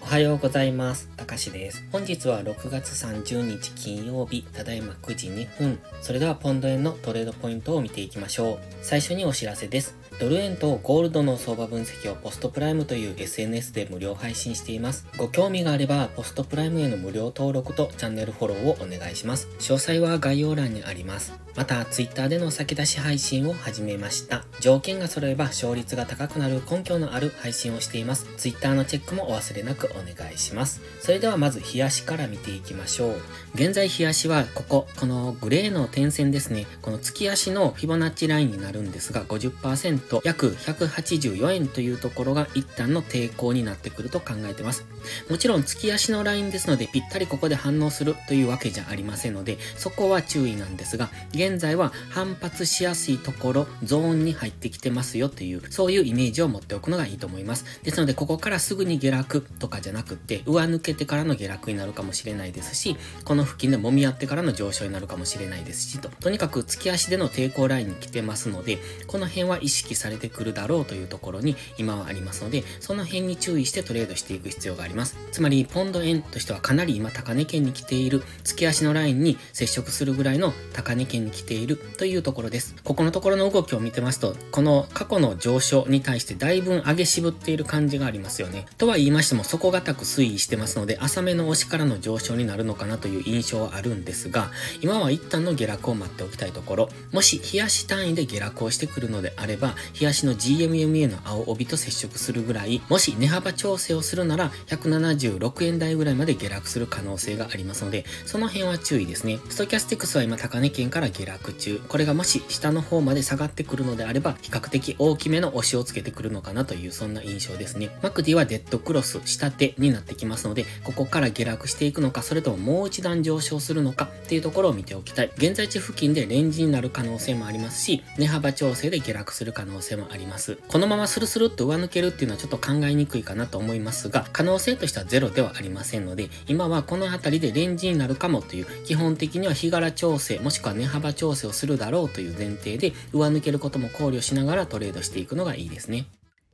おはようございます。たかしです。本日は6月30日金曜日、ただいま9時2分。それではポンド円のトレードポイントを見ていきましょう。最初にお知らせです。ドル円とゴールドの相場分析をポストプライムという SNS で無料配信しています。ご興味があれば、ポストプライムへの無料登録とチャンネルフォローをお願いします。詳細は概要欄にあります。また、Twitter での先出し配信を始めました。条件が揃えば勝率が高くなる根拠のある配信をしています。Twitter のチェックもお忘れなくお願いします。それではまず、冷やしから見ていきましょう。現在、冷やしはここ、このグレーの点線ですね。この月足のフィボナッチラインになるんですが、50%約184円というところが一旦の抵抗になってくると考えてます。もちろん月足のラインですのでぴったりここで反応するというわけじゃありませんので、そこは注意なんですが、現在は反発しやすいところ、ゾーンに入ってきてますよという、そういうイメージを持っておくのがいいと思います。ですので、ここからすぐに下落とかじゃなくて、上抜けてからの下落になるかもしれないですし、この付近で揉み合ってからの上昇になるかもしれないですし、と。とにかく月足での抵抗ラインに来てますので、この辺は意識されてくるだろうというところに今はありますので、その辺に注意してトレードしていく必要があります。つまり、ポンド円としてはかなり今高値圏に来ている、月足のラインに接触するぐらいの高値圏に来ているというところです。ここのところの動きを見てますと、この過去の上昇に対してだいぶ上げ渋っている感じがありますよね。とは言いましても、底堅く推移してますので、浅めの押しからの上昇になるのかなという印象はあるんですが、今は一旦の下落を待っておきたいところ、もし冷やし単位で下落をしてくるのであれば、冷やしの GMMA の青帯と接触するぐらい、もし値幅調整をするなら、176円台ぐらいまで下落する可能性がありますので、その辺は注意ですね。ストキャスティクスは今高値圏から下落中。これがもし下の方まで下がってくるのであれば、比較的大きめの押しをつけてくるのかなというそんな印象ですね。マクディはデッドクロス、下手になってきますので、ここから下落していくのか、それとももう一段上昇するのかっていうところを見ておきたい。現在地付近でレンジになる可能性もありますし、値幅調整で下落する可能能性もあります。このままスルスルっと上抜けるっていうのはちょっと考えにくいかなと思いますが、可能性としてはゼロではありませんので、今はこの辺りでレンジになるかもという、基本的には日柄調整、もしくは値幅調整をするだろうという前提で、上抜けることも考慮しながらトレードしていくのがいいですね。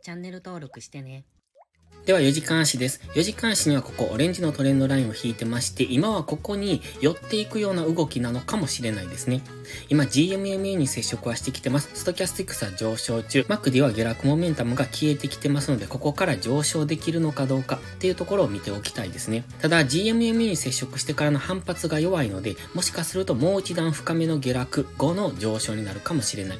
チャンネル登録してね。では4時間足です。4時間足にはここオレンジのトレンドラインを引いてまして、今はここに寄っていくような動きなのかもしれないですね。今 GMMA に接触はしてきてます。ストキャスティックスは上昇中。マクディは下落モメンタムが消えてきてますので、ここから上昇できるのかどうかっていうところを見ておきたいですね。ただ GMMA に接触してからの反発が弱いので、もしかするともう一段深めの下落後の上昇になるかもしれない。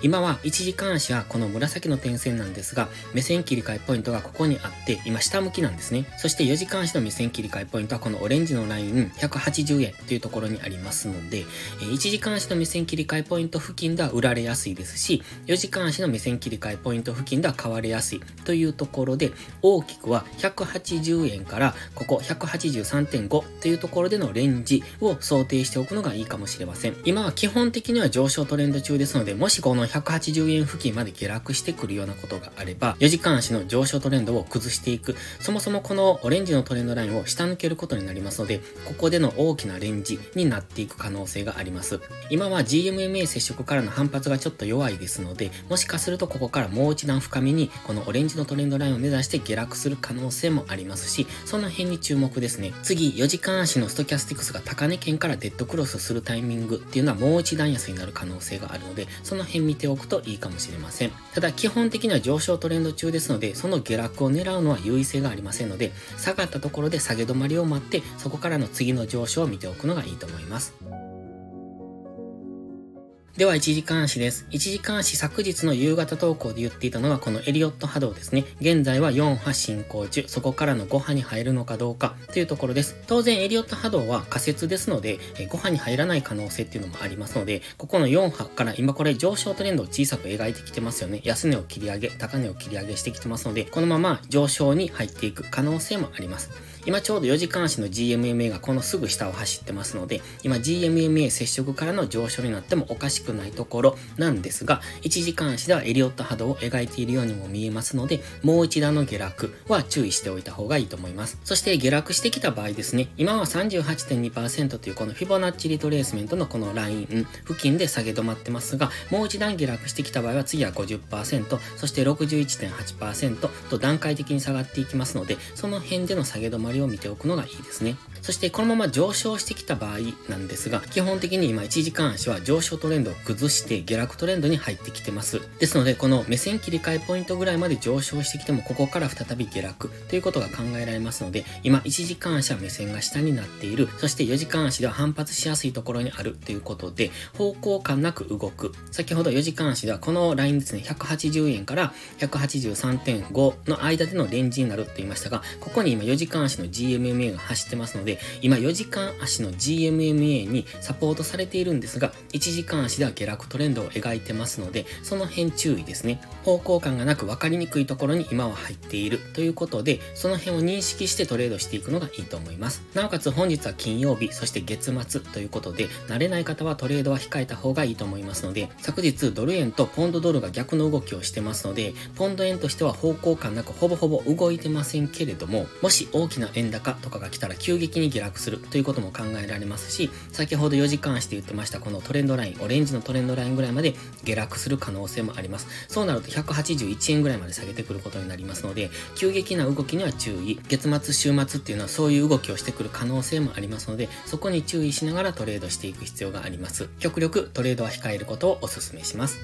今は1時間足はこの紫の点線なんですが、目線切り替えポイントがここにあって、今下向きなんですね。そして4時間足の目線切り替えポイントはこのオレンジのライン180円というところにありますので、1時間足の目線切り替えポイント付近では売られやすいですし、4時間足の目線切り替えポイント付近では買われやすいというところで、大きくは180円からここ183.5というところでのレンジを想定しておくのがいいかもしれません。今は基本的には上昇トレンド中ですので、もしこの180円付近まで下落してくるようなことがあれば、4時間足の上昇トレンドを崩してしていく。そもそもこのオレンジのトレンドラインを下抜けることになりますので、ここでの大きなレンジになっていく可能性があります。今は GMMA 接触からの反発がちょっと弱いですので、もしかするとここからもう一段深めに、このオレンジのトレンドラインを目指して下落する可能性もありますし、その辺に注目ですね。次、4時間足のストキャスティクスが高値圏からデッドクロスするタイミングっていうのはもう一段安になる可能性があるので、その辺見ておくといいかもしれません。ただ、基本的には上昇トレンド中ですので、その下落を狙うのは優位性がありませんので、下がったところで下げ止まりを待って、そこからの次の上昇を見ておくのがいいと思います。では、1時間足です。1時間足昨日の夕方投稿で言っていたのがこのエリオット波動ですね。現在は4波進行中、そこからの5波に入るのかどうかというところです。当然、エリオット波動は仮説ですので、5波に入らない可能性っていうのもありますので、ここの4波から今これ上昇トレンドを小さく描いてきてますよね。安値を切り上げ、高値を切り上げしてきてますので、このまま上昇に入っていく可能性もあります。今ちょうど4時間足の GMMA がこのすぐ下を走ってますので、今 GMMA 接触からの上昇になってもおかしくくないところなんですが、1時間足ではエリオット波動を描いているようにも見えますので、もう一段の下落は注意しておいた方がいいと思います。そして下落してきた場合ですね、今は38.2%というこのフィボナッチリトレースメントのこのライン付近で下げ止まってますが、もう一段下落してきた場合は次は50%、そして61.8%と段階的に下がっていきますので、その辺での下げ止まりを見ておくのがいいですね。そしてこのまま上昇してきた場合なんですが、基本的に今1時間足は上昇トレンドを崩して下落トレンドに入ってきてます。ですので、この目線切り替えポイントぐらいまで上昇してきても、ここから再び下落ということが考えられますので、今1時間足は目線が下になっている、そして4時間足では反発しやすいところにあるということで、方向感なく動く。先ほど4時間足ではこのラインですね、180円から183.5の間でのレンジになると言いましたが、ここに今4時間足の GMMA が走ってますので、今4時間足の GMMA にサポートされているんですが、1時間足では下落トレンドを描いてますので、その辺注意ですね。方向感がなく分かりにくいところに今は入っているということで、その辺を認識してトレードしていくのがいいと思います。なおかつ本日は金曜日、そして月末ということで、慣れない方はトレードは控えた方がいいと思いますので、昨日ドル円とポンドドルが逆の動きをしてますので、ポンド円としては方向感なくほぼほぼ動いてませんけれども、もし大きな円高とかが来たら急激に下落するということも考えられますし、先ほど4時間足で言ってましたこのトレンドライン、オレンジのトレンドラインぐらいまで下落する可能性もあります。そうなると181円ぐらいまで下げてくることになりますので、急激な動きには注意。月末、週末っていうのはそういう動きをしてくる可能性もありますので、そこに注意しながらトレードしていく必要があります。極力トレードは控えることをお勧めします。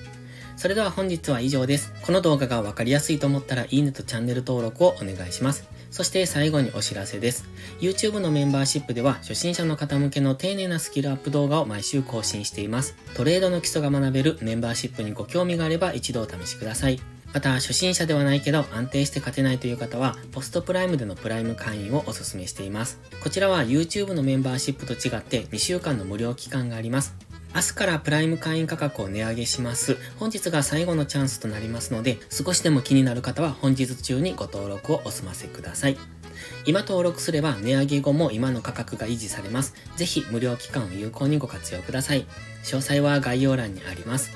それでは本日は以上です。この動画がわかりやすいと思ったらいいねとチャンネル登録をお願いします。そして最後にお知らせです。YouTube のメンバーシップでは初心者の方向けの丁寧なスキルアップ動画を毎週更新しています。トレードの基礎が学べるメンバーシップにご興味があれば一度お試しください。また、初心者ではないけど安定して勝てないという方は、ポストプライムでのプライム会員をお勧めしています。こちらは YouTube のメンバーシップと違って2週間の無料期間があります。明日からプライム会員価格を値上げします。本日が最後のチャンスとなりますので、少しでも気になる方は本日中にご登録をお済ませください。今登録すれば値上げ後も今の価格が維持されます。ぜひ無料期間を有効にご活用ください。詳細は概要欄にあります。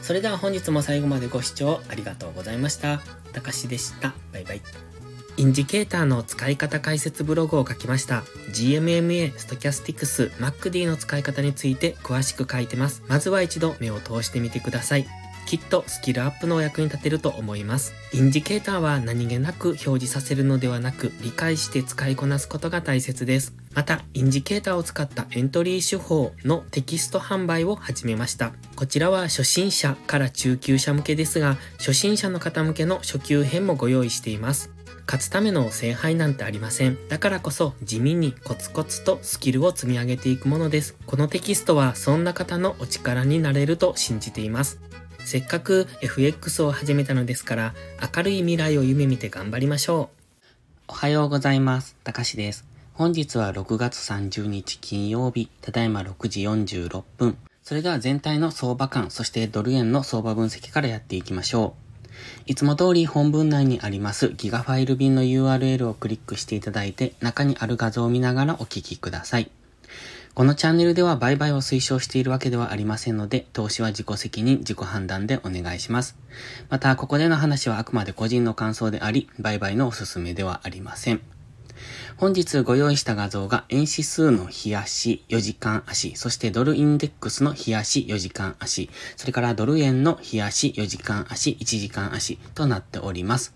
それでは本日も最後までご視聴ありがとうございました。たかしでした。バイバイ。インジケーターの使い方解説ブログを書きました。GMMA、ストキャスティクス、 MACD の使い方について詳しく書いてます。まずは一度目を通してみてください。きっとスキルアップのお役に立てると思います。インジケーターは何気なく表示させるのではなく、理解して使いこなすことが大切です。また、インジケーターを使ったエントリー手法のテキスト販売を始めました。こちらは初心者から中級者向けですが、初心者の方向けの初級編もご用意しています。勝つための聖杯なんてありません。だからこそ地味にコツコツとスキルを積み上げていくものです。このテキストはそんな方のお力になれると信じています。せっかく FX を始めたのですから、明るい未来を夢見て頑張りましょう。おはようございます。たかしです。本日は6月30日金曜日、ただいま6時46分。それでは全体の相場感、そしてドル円の相場分析からやっていきましょう。いつも通り本文内にありますギガファイル便の URL をクリックしていただいて中にある画像を見ながらお聞きください。このチャンネルでは売買を推奨しているわけではありませんので、投資は自己責任、自己判断でお願いします。また、ここでの話はあくまで個人の感想であり、売買のおすすめではありません。本日ご用意した画像が円指数の日足4時間足、そしてドルインデックスの日足4時間足、それからドル円の日足4時間足、1時間足となっております。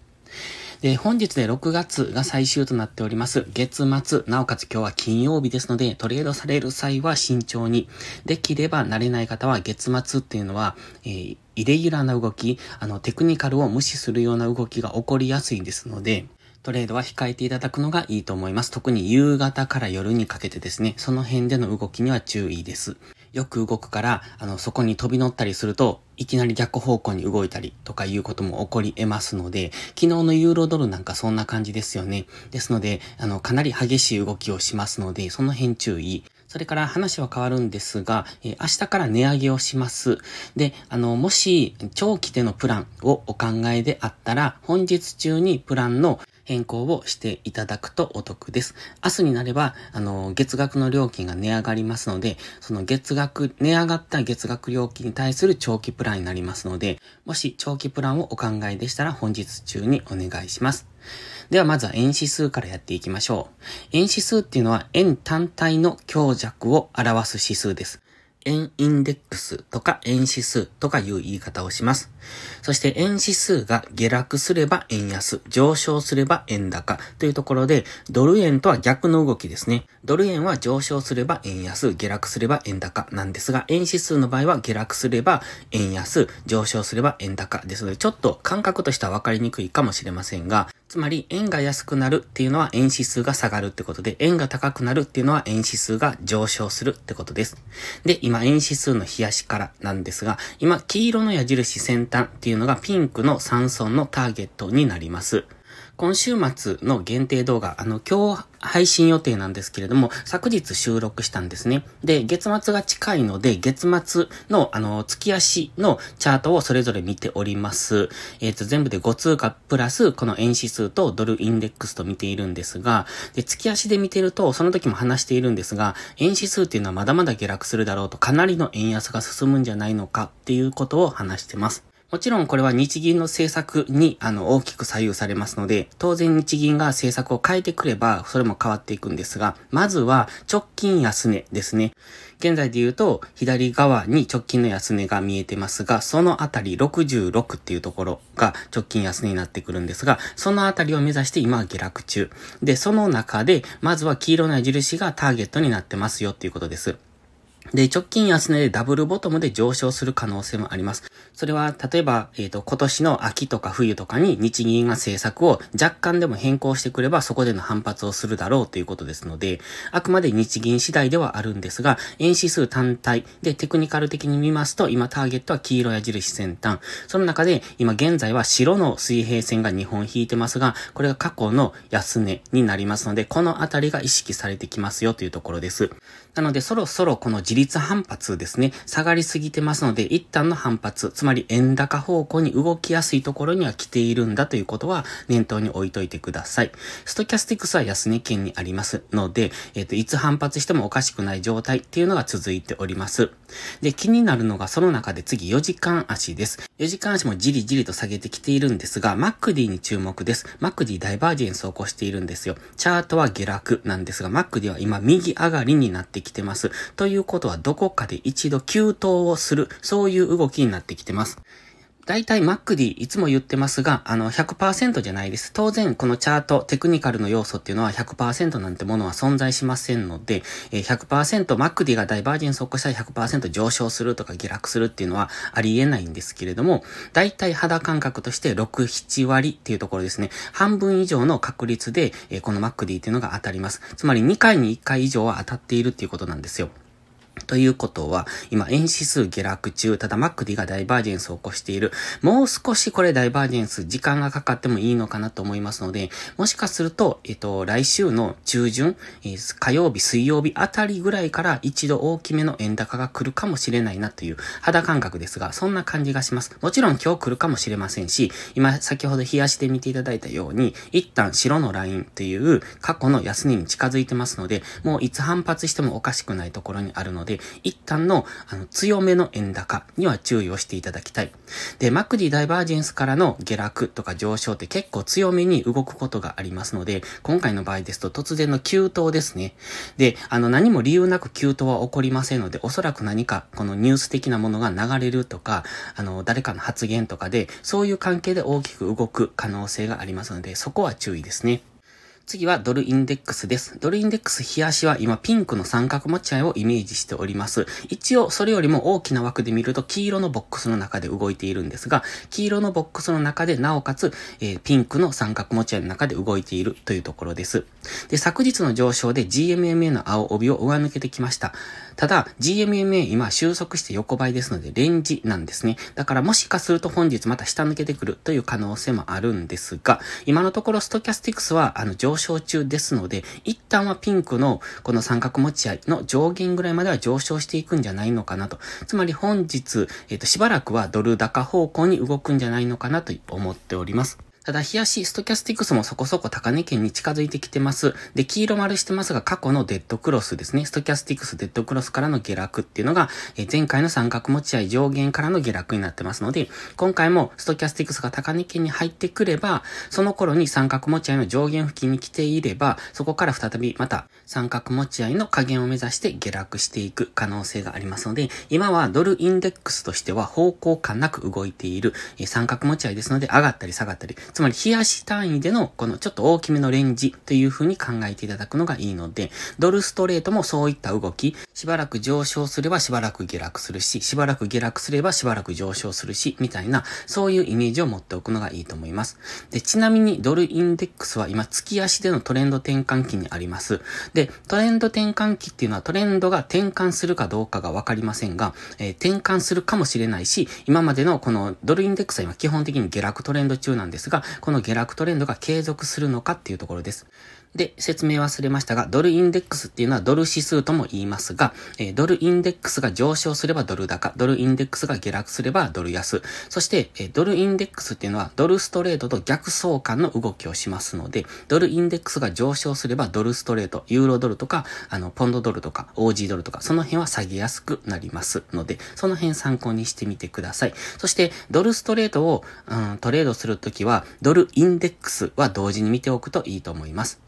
で、本日で6月が最終となっております。月末、なおかつ今日は金曜日ですので、トレードされる際は慎重に。できれば慣れない方は月末っていうのは、えー、イレギュラーな動き、あの、テクニカルを無視するような動きが起こりやすいですので、トレードは控えていただくのがいいと思います。特に夕方から夜にかけてですね、その辺での動きには注意です。よく動くから、あの、そこに飛び乗ったりすると、いきなり逆方向に動いたりとかいうことも起こり得ますので、昨日のユーロドルなんかそんな感じですよね。ですので、あの、かなり激しい動きをしますので、その辺注意。それから話は変わるんですが、えー、明日から値上げをします。で、あの、もし、長期でのプランをお考えであったら、本日中にプランの変更をしていただくとお得です。明日になれば、あの、月額の料金が値上がりますので、その月額、値上がった月額料金に対する長期プランになりますので、もし長期プランをお考えでしたら本日中にお願いします。ではまずは円指数からやっていきましょう。円指数っていうのは円単体の強弱を表す指数です。円インデックスとか円指数とかいう言い方をします。そして円指数が下落すれば円安、上昇すれば円高というところで、ドル円とは逆の動きですね。ドル円は上昇すれば円安、下落すれば円高なんですが、円指数の場合は下落すれば円安、上昇すれば円高ですので、ちょっと感覚としては分かりにくいかもしれませんが、つまり、円が安くなるっていうのは円指数が下がるってことで、円が高くなるっていうのは円指数が上昇するってことです。で、今、円指数の冷やしからなんですが、今、黄色の矢印先端っていうのがピンクの3層のターゲットになります。今週末の限定動画、あの、今日配信予定なんですけれども、昨日収録したんですね。で、月末が近いので、月末の、あの、月足のチャートをそれぞれ見ております。えっ、ー、と、全部で5通貨プラス、この円指数とドルインデックスと見ているんですが、で、月足で見てると、その時も話しているんですが、円指数っていうのはまだまだ下落するだろうと、かなりの円安が進むんじゃないのかっていうことを話してます。もちろんこれは日銀の政策にあの大きく左右されますので、当然日銀が政策を変えてくればそれも変わっていくんですが、まずは直近安値ですね。現在で言うと左側に直近の安値が見えてますが、そのあたり66っていうところが直近安値になってくるんですが、そのあたりを目指して今は下落中。で、その中で、まずは黄色の矢印がターゲットになってますよっていうことです。で、直近安値でダブルボトムで上昇する可能性もあります。それは、例えば、えっ、ー、と、今年の秋とか冬とかに日銀が政策を若干でも変更してくれば、そこでの反発をするだろうということですので、あくまで日銀次第ではあるんですが、円指数単体でテクニカル的に見ますと、今ターゲットは黄色矢印先端。その中で、今現在は白の水平線が2本引いてますが、これが過去の安値になりますので、このあたりが意識されてきますよというところです。なので、そろそろこの自立反発ですね、下がりすぎてますので、一旦の反発、つまり円高方向に動きやすいところには来ているんだということは念頭に置いといてください。ストキャスティクスは安値圏にありますので、えっ、ー、と、いつ反発してもおかしくない状態っていうのが続いております。で、気になるのがその中で次4時間足です。4時間足もじりじりと下げてきているんですが、マックディに注目です。マックディダイバージェンスを起こしているんですよ。チャートは下落なんですが、マックディは今右上がりになってきてます。ということはどこかで一度急騰をする、そういう動きになってきてます。大体 MacD いつも言ってますが、あの100%じゃないです。当然このチャート、テクニカルの要素っていうのは100%なんてものは存在しませんので、100%、MacD がダイバージェンスを起こしたら100%上昇するとか下落するっていうのはありえないんですけれども、大体肌感覚として6、7割っていうところですね。半分以上の確率で、この MacD っていうのが当たります。つまり2回に1回以上は当たっているっていうことなんですよ。ということは、今、円指数下落中、ただマックディがダイバージェンスを起こしている。もう少しこれダイバージェンス、時間がかかってもいいのかなと思いますので、もしかすると、えっと、来週の中旬、えー、火曜日、水曜日あたりぐらいから一度大きめの円高が来るかもしれないなという肌感覚ですが、そんな感じがします。もちろん今日来るかもしれませんし、今、先ほど冷やして見ていただいたように、一旦白のラインという過去の安値に近づいてますので、もういつ反発してもおかしくないところにあるので、で、一旦の、あの、強めの円高には注意をしていただきたい。で、マクディダイバージェンスからの下落とか上昇って結構強めに動くことがありますので、今回の場合ですと突然の急騰ですね。で、あの、何も理由なく急騰は起こりませんので、おそらく何か、このニュース的なものが流れるとか、あの、誰かの発言とかで、そういう関係で大きく動く可能性がありますので、そこは注意ですね。次はドルインデックスです。ドルインデックス冷やしは今ピンクの三角持ち合いをイメージしております。一応それよりも大きな枠で見ると黄色のボックスの中で動いているんですが、黄色のボックスの中でなおかつ、えー、ピンクの三角持ち合いの中で動いているというところです。で、昨日の上昇で GMMA の青帯を上抜けてきました。ただ、GMMA 今収束して横ばいですのでレンジなんですね。だからもしかすると本日また下抜けてくるという可能性もあるんですが、今のところストキャスティックスはあの上昇中ですので、一旦はピンクのこの三角持ち合いの上限ぐらいまでは上昇していくんじゃないのかなと。つまり本日、えっ、ー、と、しばらくはドル高方向に動くんじゃないのかなと思っております。ただ、日足ストキャスティクスもそこそこ高値圏に近づいてきてます。で、黄色丸してますが、過去のデッドクロスですね。ストキャスティクスデッドクロスからの下落っていうのが、え前回の三角持ち合い上限からの下落になってますので、今回もストキャスティクスが高値圏に入ってくれば、その頃に三角持ち合いの上限付近に来ていれば、そこから再びまた三角持ち合いの下限を目指して下落していく可能性がありますので、今はドルインデックスとしては方向感なく動いている、え三角持ち合いですので、上がったり下がったり、つまり冷やし単位でのこのちょっと大きめのレンジという風に考えていただくのがいいので、ドルストレートもそういった動き、しばらく上昇すればしばらく下落するし、しばらく下落すればしばらく上昇するし、みたいな、そういうイメージを持っておくのがいいと思います。で、ちなみにドルインデックスは今月足でのトレンド転換期にあります。で、トレンド転換期っていうのはトレンドが転換するかどうかがわかりませんが、えー、転換するかもしれないし、今までのこのドルインデックスは今基本的に下落トレンド中なんですが、この下落トレンドが継続するのかっていうところです。で、説明忘れましたが、ドルインデックスっていうのはドル指数とも言いますが、え、ドルインデックスが上昇すればドル高、ドルインデックスが下落すればドル安。そして、え、ドルインデックスっていうのはドルストレートと逆相関の動きをしますので、ドルインデックスが上昇すればドルストレート、ユーロドルとか、あの、ポンドドルとか、オージードルとか、その辺は下げやすくなりますので、その辺参考にしてみてください。そして、ドルストレートを、うん、トレードするときは、ドルインデックスは同時に見ておくといいと思います。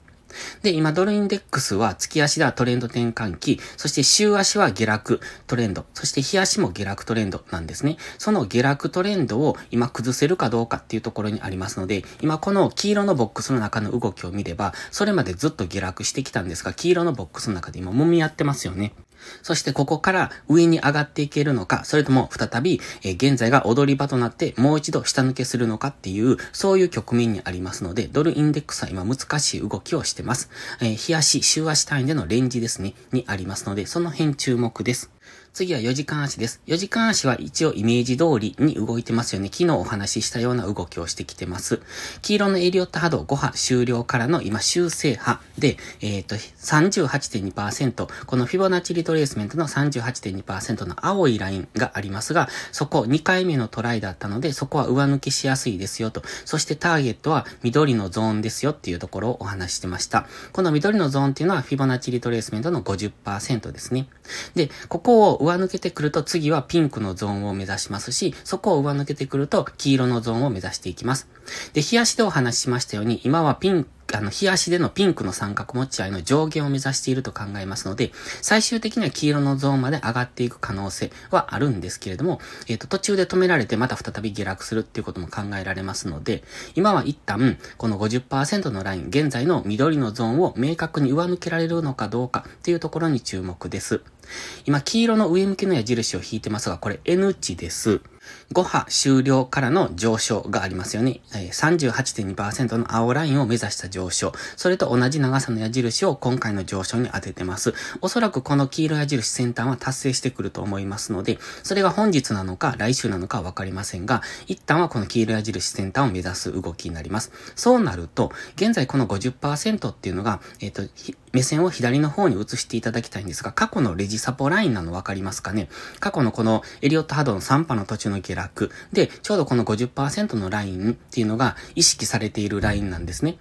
で、今ドルインデックスは月足ではトレンド転換期、そして週足は下落トレンド、そして日足も下落トレンドなんですね。その下落トレンドを今崩せるかどうかっていうところにありますので、今この黄色のボックスの中の動きを見れば、それまでずっと下落してきたんですが、黄色のボックスの中で今揉み合ってますよね。そしてここから上に上がっていけるのか、それとも再び、え、現在が踊り場となってもう一度下抜けするのかっていう、そういう局面にありますので、ドルインデックスは今難しい動きをしてます。えー、日足、週足単位でのレンジですね、にありますので、その辺注目です。次は4時間足です。4時間足は一応イメージ通りに動いてますよね。昨日お話ししたような動きをしてきてます。黄色のエリオット波動5波終了からの今修正波で、えっ、ー、と、38.2%、このフィボナッチリトレースメントの38.2%の青いラインがありますが、そこ2回目のトライだったので、そこは上抜けしやすいですよと。そしてターゲットは緑のゾーンですよっていうところをお話してました。この緑のゾーンっていうのはフィボナッチリトレースメントの50%ですね。で、ここを上抜けてくると次はピンクのゾーンを目指しますし、そこを上抜けてくると黄色のゾーンを目指していきます。で、日足でお話ししましたように、今はピンク、あの、日足でのピンクの三角持ち合いの上限を目指していると考えますので、最終的には黄色のゾーンまで上がっていく可能性はあるんですけれども、えっ、ー、と、途中で止められてまた再び下落するっていうことも考えられますので、今は一旦、この50%のライン、現在の緑のゾーンを明確に上抜けられるのかどうかっていうところに注目です。今、黄色の上向きの矢印を引いてますが、これ N 値です。5波終了からの上昇がありますよね。38.2%の青ラインを目指した上昇。それと同じ長さの矢印を今回の上昇に当ててます。おそらくこの黄色矢印先端は達成してくると思いますので、それが本日なのか来週なのかはわかりませんが、一旦はこの黄色矢印先端を目指す動きになります。そうなると、現在この50%っていうのが、えっ、ー、と、目線を左の方に移していただきたいんですが、過去のレジサポラインなのわかりますかね？過去のこのエリオット波動の3波の途中の下落で、ちょうどこの50%のラインっていうのが意識されているラインなんですね。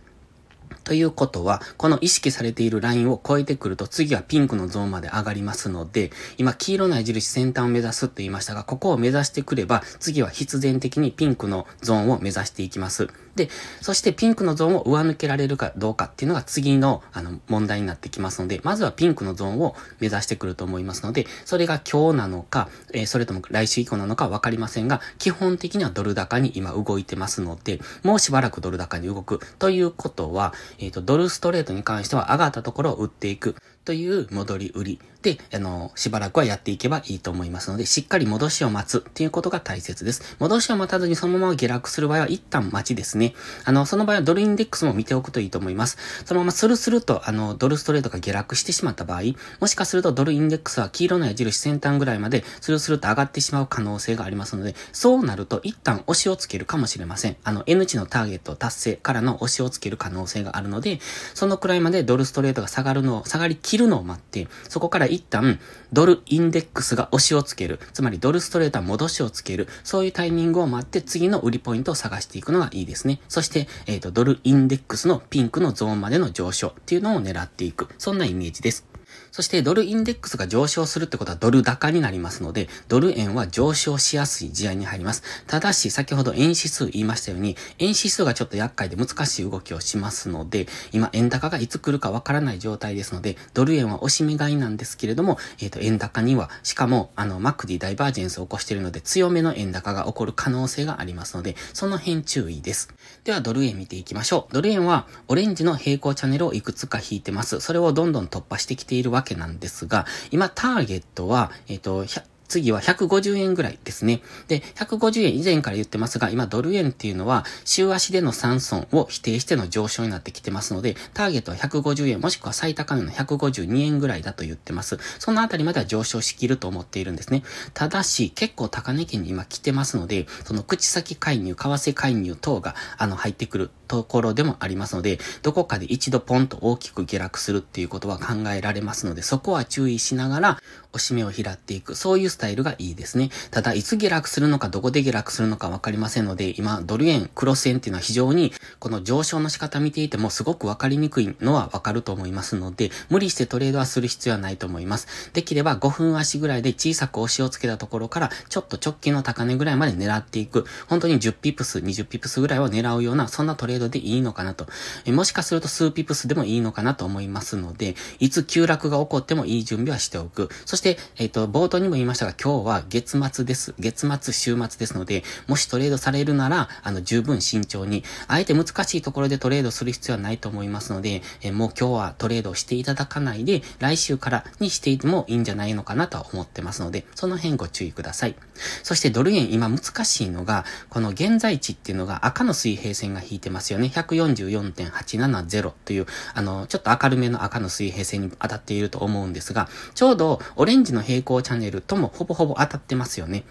ということは、この意識されているラインを超えてくると次はピンクのゾーンまで上がりますので、今黄色の矢印先端を目指すって言いましたが、ここを目指してくれば、次は必然的にピンクのゾーンを目指していきます。で、そしてピンクのゾーンを上抜けられるかどうかっていうのが次のあの問題になってきますので、まずはピンクのゾーンを目指してくると思いますので、それが今日なのか、えー、それとも来週以降なのかわかりませんが、基本的にはドル高に今動いてますので、もうしばらくドル高に動く。ということは、えっ、ー、と、ドルストレートに関しては上がったところを売っていくという戻り売り。で、あの、しばらくはやっていけばいいと思いますので、しっかり戻しを待つっていうことが大切です。戻しを待たずにそのまま下落する場合は一旦待ちですね。あの、その場合はドルインデックスも見ておくといいと思います。そのままスルスルと、あの、ドルストレートが下落してしまった場合、もしかするとドルインデックスは黄色の矢印先端ぐらいまでスルスルと上がってしまう可能性がありますので、そうなると一旦押しをつけるかもしれません。あの、N 値のターゲット達成からの押しをつける可能性があるので、そのくらいまでドルストレートが下がるのを、下がりきるのを待って、そこから一一旦ドルインデックスが押しをつける。つまりドルストレートは戻しをつける。そういうタイミングを待って次の売りポイントを探していくのがいいですね。そして、えっ、ー、と、ドルインデックスのピンクのゾーンまでの上昇っていうのを狙っていく。そんなイメージです。そしてドルインデックスが上昇するってことはドル高になりますので、ドル円は上昇しやすい試合に入ります。ただし、先ほど円指数言いましたように、円指数がちょっと厄介で難しい動きをしますので、今円高がいつ来るかわからない状態ですので、ドル円は押し目買いなんですけれども、えっ、ー、と、円高には、しかも、あの、マックディダイバージェンスを起こしているので、強めの円高が起こる可能性がありますので、その辺注意です。では、ドル円見ていきましょう。ドル円は、オレンジの平行チャンネルをいくつか引いてます。それをどんどん突破してきているわけなんですが、今ターゲットは、えっ、ー、と、次は150円ぐらいですね。で、150円以前から言ってますが、今ドル円っていうのは、週足での3損を否定しての上昇になってきてますので、ターゲットは150円もしくは最高値の152円ぐらいだと言ってます。そのあたりまでは上昇しきると思っているんですね。ただし、結構高値圏に今来てますので、その口先介入、為替介入等が、あの、入ってくるところでもありますので、どこかで一度ポンと大きく下落するっていうことは考えられますので、そこは注意しながら、押し目を拾っていく、そういうスタイルがいいですね。ただ、いつ下落するのか、どこで下落するのかわかりませんので、今、ドル円、クロス円っていうのは非常に、この上昇の仕方見ていてもすごくわかりにくいのはわかると思いますので、無理してトレードはする必要はないと思います。できれば5分足ぐらいで小さく押しをつけたところから、ちょっと直近の高値ぐらいまで狙っていく。本当に10ピプス、20ピプスぐらいを狙うような、そんなトレードでいいのかなと。えもしかすると数ピプスでもいいのかなと思いますので、いつ急落が起こってもいい準備はしておく。そそして、えっ、ー、と、冒頭にも言いましたが、今日は月末です。月末、週末ですので、もしトレードされるなら、あの、十分慎重に、あえて難しいところでトレードする必要はないと思いますので、えもう今日はトレードしていただかないで、来週からにしていてもいいんじゃないのかなとは思ってますので、その辺ご注意ください。そしてドル円今難しいのが、この現在地っていうのが赤の水平線が引いてますよね。144.870という、あの、ちょっと明るめの赤の水平線に当たっていると思うんですが、ちょうどオレンジの平行チャンネルともほぼほぼ当たってますよね。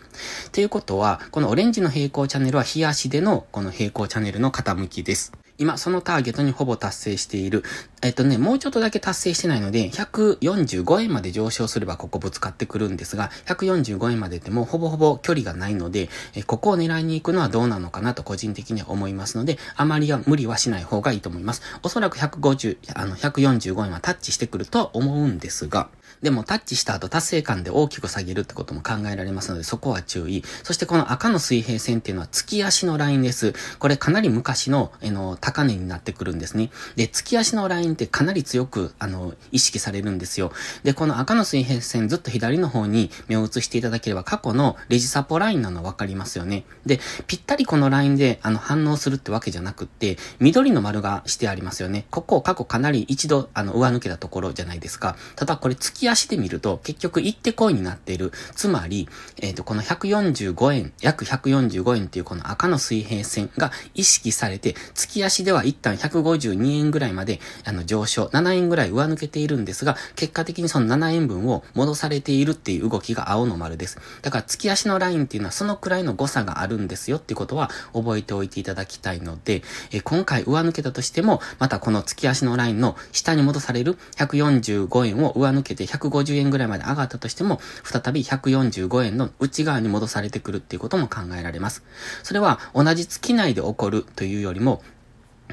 ということは、このオレンジの平行チャンネルは日足でのこの平行チャンネルの傾きです。今、そのターゲットにほぼ達成している。えっとね、もうちょっとだけ達成してないので、145円まで上昇すればここぶつかってくるんですが、145円まででもほぼほぼ距離がないので、えここを狙いに行くのはどうなのかなと個人的には思いますので、あまりは無理はしない方がいいと思います。おそらく150、あの、145円はタッチしてくるとは思うんですが、でもタッチした後達成感で大きく下げるってことも考えられますので、そこは注意。そしてこの赤の水平線っていうのは月足のラインです。これかなり昔の、えの、高値になってくるんですね。で、月足のラインってかなり強く、あの、意識されるんですよ。で、この赤の水平線ずっと左の方に目を移していただければ過去のレジサポラインなのわかりますよね。で、ぴったりこのラインで、あの、反応するってわけじゃなくって、緑の丸がしてありますよね。ここ過去かなり一度、あの、上抜けたところじゃないですか。ただこれ月足で見ると、結局行ってこいになっている。つまり、えっ、ー、と、この145円、約145円っていうこの赤の水平線が意識されて、月足では一旦152円ぐらいまで、あの、上昇、7円ぐらい上抜けているんですが、結果的にその7円分を戻されているっていう動きが青の丸です。だから月足のラインっていうのはそのくらいの誤差があるんですよっていうことは覚えておいていただきたいので、え今回上抜けたとしても、またこの月足のラインの下に戻される145円を上抜けて150円ぐらいまで上がったとしても、再び145円の内側に戻されてくるっていうことも考えられます。それは同じ月内で起こるというよりも、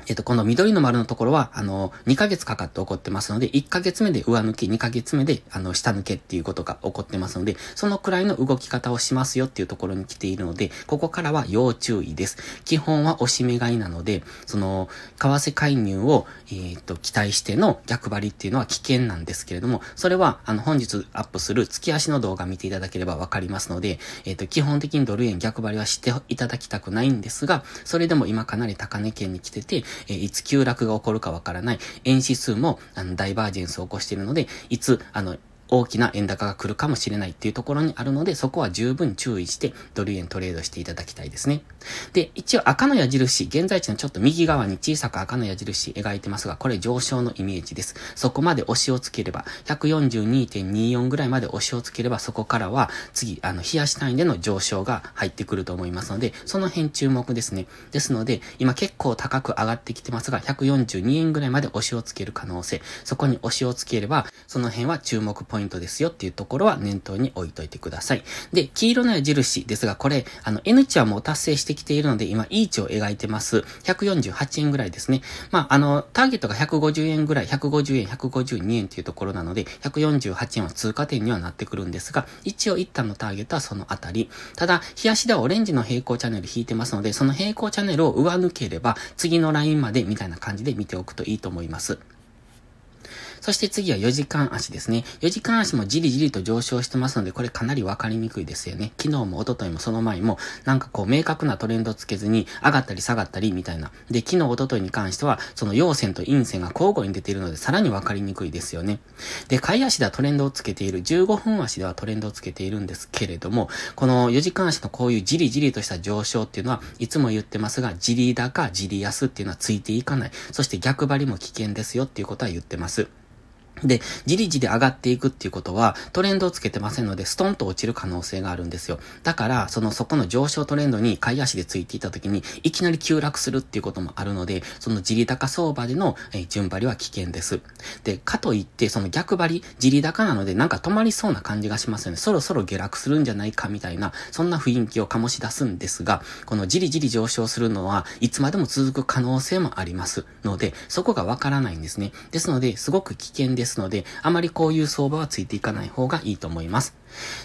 えっと、この緑の丸のところは、あの、2ヶ月かかって起こってますので、1ヶ月目で上抜き、2ヶ月目で、あの、下抜けっていうことが起こってますので、そのくらいの動き方をしますよっていうところに来ているので、ここからは要注意です。基本は押し目買いなので、その、為替介入を、えっ、と、期待しての逆張りっていうのは危険なんですけれども、それは、あの、本日アップする月足の動画見ていただければわかりますので、えっ、と、基本的にドル円逆張りはしていただきたくないんですが、それでも今かなり高値圏に来てて、えいつ急落が起こるかわからない。円指数も、あの、ダイバージェンスを起こしているので、いつ、あの、大きな円高が来るかもしれないっていうところにあるので、そこは十分注意してドル円トレードしていただきたいですね。で、一応赤の矢印、現在地のちょっと右側に小さく赤の矢印描いてますが、これ上昇のイメージです。そこまで押しをつければ、142.24ぐらいまで押しをつければ、そこからは次、あの、冷やし単位での上昇が入ってくると思いますので、その辺注目ですね。ですので、今結構高く上がってきてますが、142円ぐらいまで押しをつける可能性、そこに押しをつければ、その辺は注目ポイントですよっていうところは念頭に置いといてください。で、黄色の矢印ですが、これ、あの、N 値はもう達成してきているので、今、E 値を描いてます。148円ぐらいですね。まあ、あの、ターゲットが150円ぐらい、150円、152円っていうところなので、148円は通過点にはなってくるんですが、一応一旦のターゲットはそのあたり。ただ、日足ではオレンジの平行チャンネル引いてますので、その平行チャンネルを上抜ければ、次のラインまでみたいな感じで見ておくといいと思います。そして次は4時間足ですね。4時間足もじりじりと上昇してますので、これかなりわかりにくいですよね。昨日も一昨日もその前も、なんかこう明確なトレンドつけずに、上がったり下がったりみたいな。で、昨日一昨日に関しては、その陽線と陰線が交互に出ているので、さらにわかりにくいですよね。で、買い足ではトレンドをつけている、15分足ではトレンドをつけているんですけれども、この4時間足のこういうじりじりとした上昇っていうのは、いつも言ってますが、じり高、じり安っていうのはついていかない。そして逆張りも危険ですよっていうことは言ってます。で、じりじり上がっていくっていうことは、トレンドをつけてませんので、ストンと落ちる可能性があるんですよ。だから、その、そこの上昇トレンドに買い足でついていた時に、いきなり急落するっていうこともあるので、そのじり高相場での、え、順張りは危険です。で、かといって、その逆張り、じり高なので、なんか止まりそうな感じがしますよね。そろそろ下落するんじゃないかみたいな、そんな雰囲気を醸し出すんですが、このじりじり上昇するのは、いつまでも続く可能性もありますので、そこがわからないんですね。ですので、すごく危険ですので、あまりこういう相場はついていかない方がいいと思います。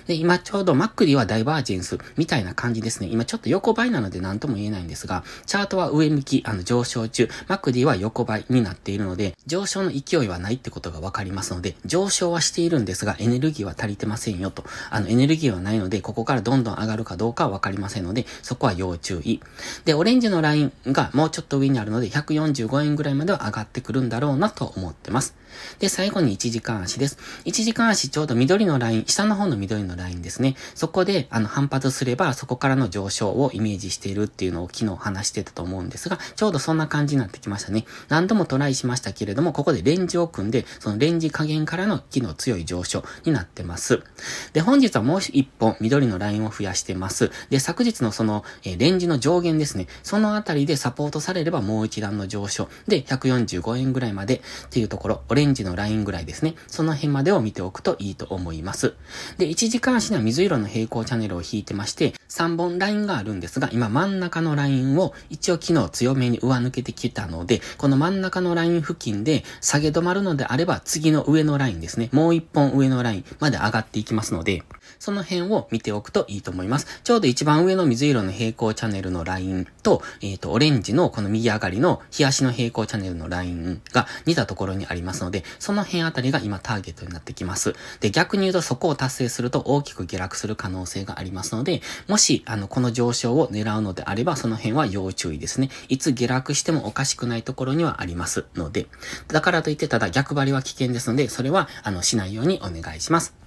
で、今ちょうどマックリはダイバージェンスみたいな感じですね。今ちょっと横ばいなので何とも言えないんですが、チャートは上向き、あの上昇中、マックリは横ばいになっているので、上昇の勢いはないってことがわかりますので、上昇はしているんですが、エネルギーは足りてませんよと。あの、エネルギーはないので、ここからどんどん上がるかどうかはわかりませんので、そこは要注意。で、オレンジのラインがもうちょっと上にあるので、145円ぐらいまでは上がってくるんだろうなと思ってます。で、最後に1時間足です。1時間足ちょうど緑のライン、下の方の緑のラインですね。そこで、あの、反発すれば、そこからの上昇をイメージしているっていうのを昨日話してたと思うんですが、ちょうどそんな感じになってきましたね。何度もトライしましたけれども、ここでレンジを組んで、そのレンジ加減からの機能強い上昇になってます。で、本日はもう一本緑のラインを増やしてます。で、昨日のその、えー、レンジの上限ですね。そのあたりでサポートされればもう一段の上昇。で、145円ぐらいまでっていうところ、オレンジのラインぐらいですね。その辺までを見ておくといいと思います。で、1時間足には水色の平行チャンネルを引いてまして、3本ラインがあるんですが、今真ん中のラインを一応昨日強めに上抜けてきたので、この真ん中のライン付近で下げ止まるのであれば、次の上のラインですね。もう一本上のラインまで上がっていきますので、その辺を見ておくといいと思います。ちょうど一番上の水色の平行チャンネルのラインと、えっ、ー、と、オレンジのこの右上がりの日足の平行チャンネルのラインが似たところにありますので、その辺あたりが今ターゲットになってきます。で、逆に言うとそこを達成するすると大きく下落する可能性がありますので、もし、あの、この上昇を狙うのであれば、その辺は要注意ですね。いつ下落してもおかしくないところにはありますので、だからといってただ逆張りは危険ですので、それは、あの、しないようにお願いします。